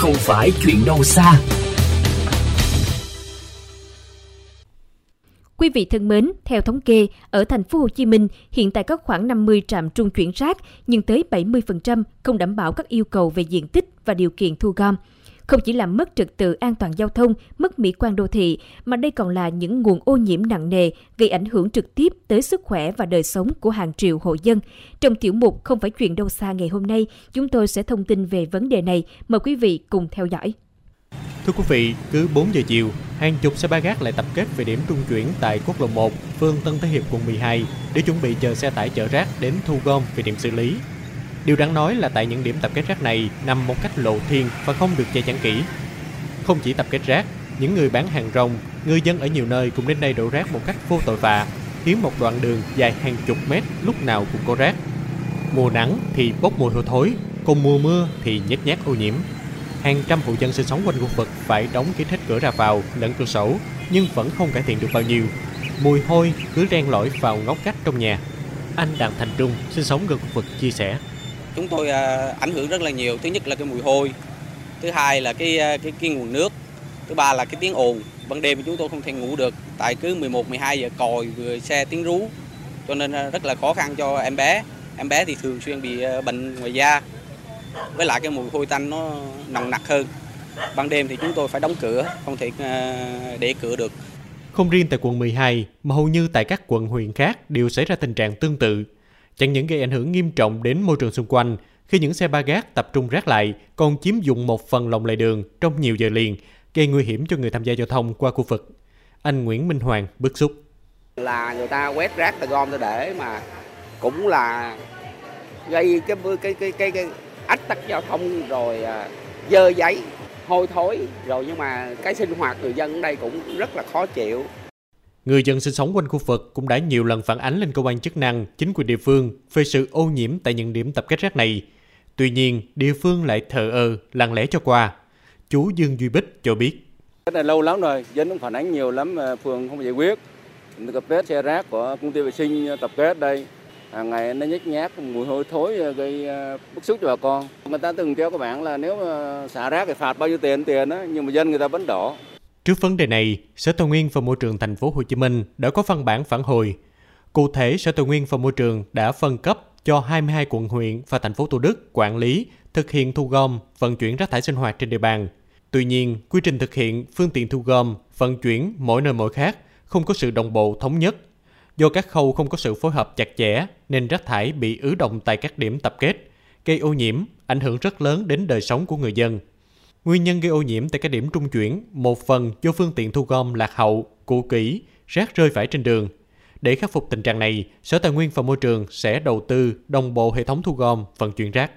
không phải chuyện đâu xa. Quý vị thân mến, theo thống kê, ở thành phố Hồ Chí Minh hiện tại có khoảng 50 trạm trung chuyển rác, nhưng tới 70% không đảm bảo các yêu cầu về diện tích và điều kiện thu gom. Không chỉ làm mất trật tự an toàn giao thông, mất mỹ quan đô thị, mà đây còn là những nguồn ô nhiễm nặng nề, gây ảnh hưởng trực tiếp tới sức khỏe và đời sống của hàng triệu hộ dân. Trong tiểu mục Không phải chuyện đâu xa ngày hôm nay, chúng tôi sẽ thông tin về vấn đề này. Mời quý vị cùng theo dõi. Thưa quý vị, cứ 4 giờ chiều, hàng chục xe ba gác lại tập kết về điểm trung chuyển tại quốc lộ 1, phường Tân Thế Hiệp, quận 12 để chuẩn bị chờ xe tải chở rác đến thu gom về điểm xử lý. Điều đáng nói là tại những điểm tập kết rác này nằm một cách lộ thiên và không được che chắn kỹ. Không chỉ tập kết rác, những người bán hàng rong, người dân ở nhiều nơi cũng đến đây đổ rác một cách vô tội vạ, khiến một đoạn đường dài hàng chục mét lúc nào cũng có rác. Mùa nắng thì bốc mùi hôi thối, còn mùa mưa thì nhét nhát ô nhiễm. Hàng trăm hộ dân sinh sống quanh khu vực phải đóng kín hết cửa ra vào lẫn cửa sổ, nhưng vẫn không cải thiện được bao nhiêu. Mùi hôi cứ ren lỏi vào ngóc cách trong nhà. Anh Đặng Thành Trung sinh sống gần khu vực chia sẻ. Chúng tôi à, ảnh hưởng rất là nhiều. Thứ nhất là cái mùi hôi, thứ hai là cái à, cái, cái nguồn nước, thứ ba là cái tiếng ồn. Ban đêm chúng tôi không thể ngủ được, tại cứ 11 12 giờ còi vừa xe tiếng rú, cho nên à, rất là khó khăn cho em bé. Em bé thì thường xuyên bị bệnh ngoài da, với lại cái mùi hôi tanh nó nồng nặc hơn. Ban đêm thì chúng tôi phải đóng cửa, không thể để cửa được. Không riêng tại quận 12, mà hầu như tại các quận huyện khác đều xảy ra tình trạng tương tự. Chẳng những gây ảnh hưởng nghiêm trọng đến môi trường xung quanh, khi những xe ba gác tập trung rác lại còn chiếm dụng một phần lòng lề đường trong nhiều giờ liền, gây nguy hiểm cho người tham gia giao thông qua khu vực. Anh Nguyễn Minh Hoàng bức xúc. Là người ta quét rác ta gom ta để mà cũng là gây cái cái cái cái, cái ách tắc giao thông rồi à, dơ giấy hôi thối rồi nhưng mà cái sinh hoạt người dân ở đây cũng rất là khó chịu Người dân sinh sống quanh khu vực cũng đã nhiều lần phản ánh lên cơ quan chức năng, chính quyền địa phương về sự ô nhiễm tại những điểm tập kết rác này. Tuy nhiên, địa phương lại thờ ơ, lặng lẽ cho qua. Chú Dương Duy Bích cho biết. Cái này lâu lắm rồi, dân cũng phản ánh nhiều lắm, phường không giải quyết. Tập kết xe rác của công ty vệ sinh tập kết đây, hàng ngày nó nhếch nhác mùi hôi thối à, gây à, bức xúc cho bà con người ta từng treo các bạn là nếu mà xả rác thì phạt bao nhiêu tiền tiền đó nhưng mà dân người ta vẫn đổ Trước vấn đề này, Sở Tài nguyên và Môi trường thành phố Hồ Chí Minh đã có văn bản phản hồi. Cụ thể, Sở Tài nguyên và Môi trường đã phân cấp cho 22 quận huyện và thành phố Thủ Đức quản lý, thực hiện thu gom, vận chuyển rác thải sinh hoạt trên địa bàn. Tuy nhiên, quy trình thực hiện, phương tiện thu gom, vận chuyển mỗi nơi mỗi khác, không có sự đồng bộ thống nhất. Do các khâu không có sự phối hợp chặt chẽ nên rác thải bị ứ động tại các điểm tập kết, gây ô nhiễm, ảnh hưởng rất lớn đến đời sống của người dân. Nguyên nhân gây ô nhiễm tại các điểm trung chuyển một phần do phương tiện thu gom lạc hậu, cũ kỹ, rác rơi vãi trên đường. Để khắc phục tình trạng này, Sở Tài nguyên và Môi trường sẽ đầu tư đồng bộ hệ thống thu gom, vận chuyển rác.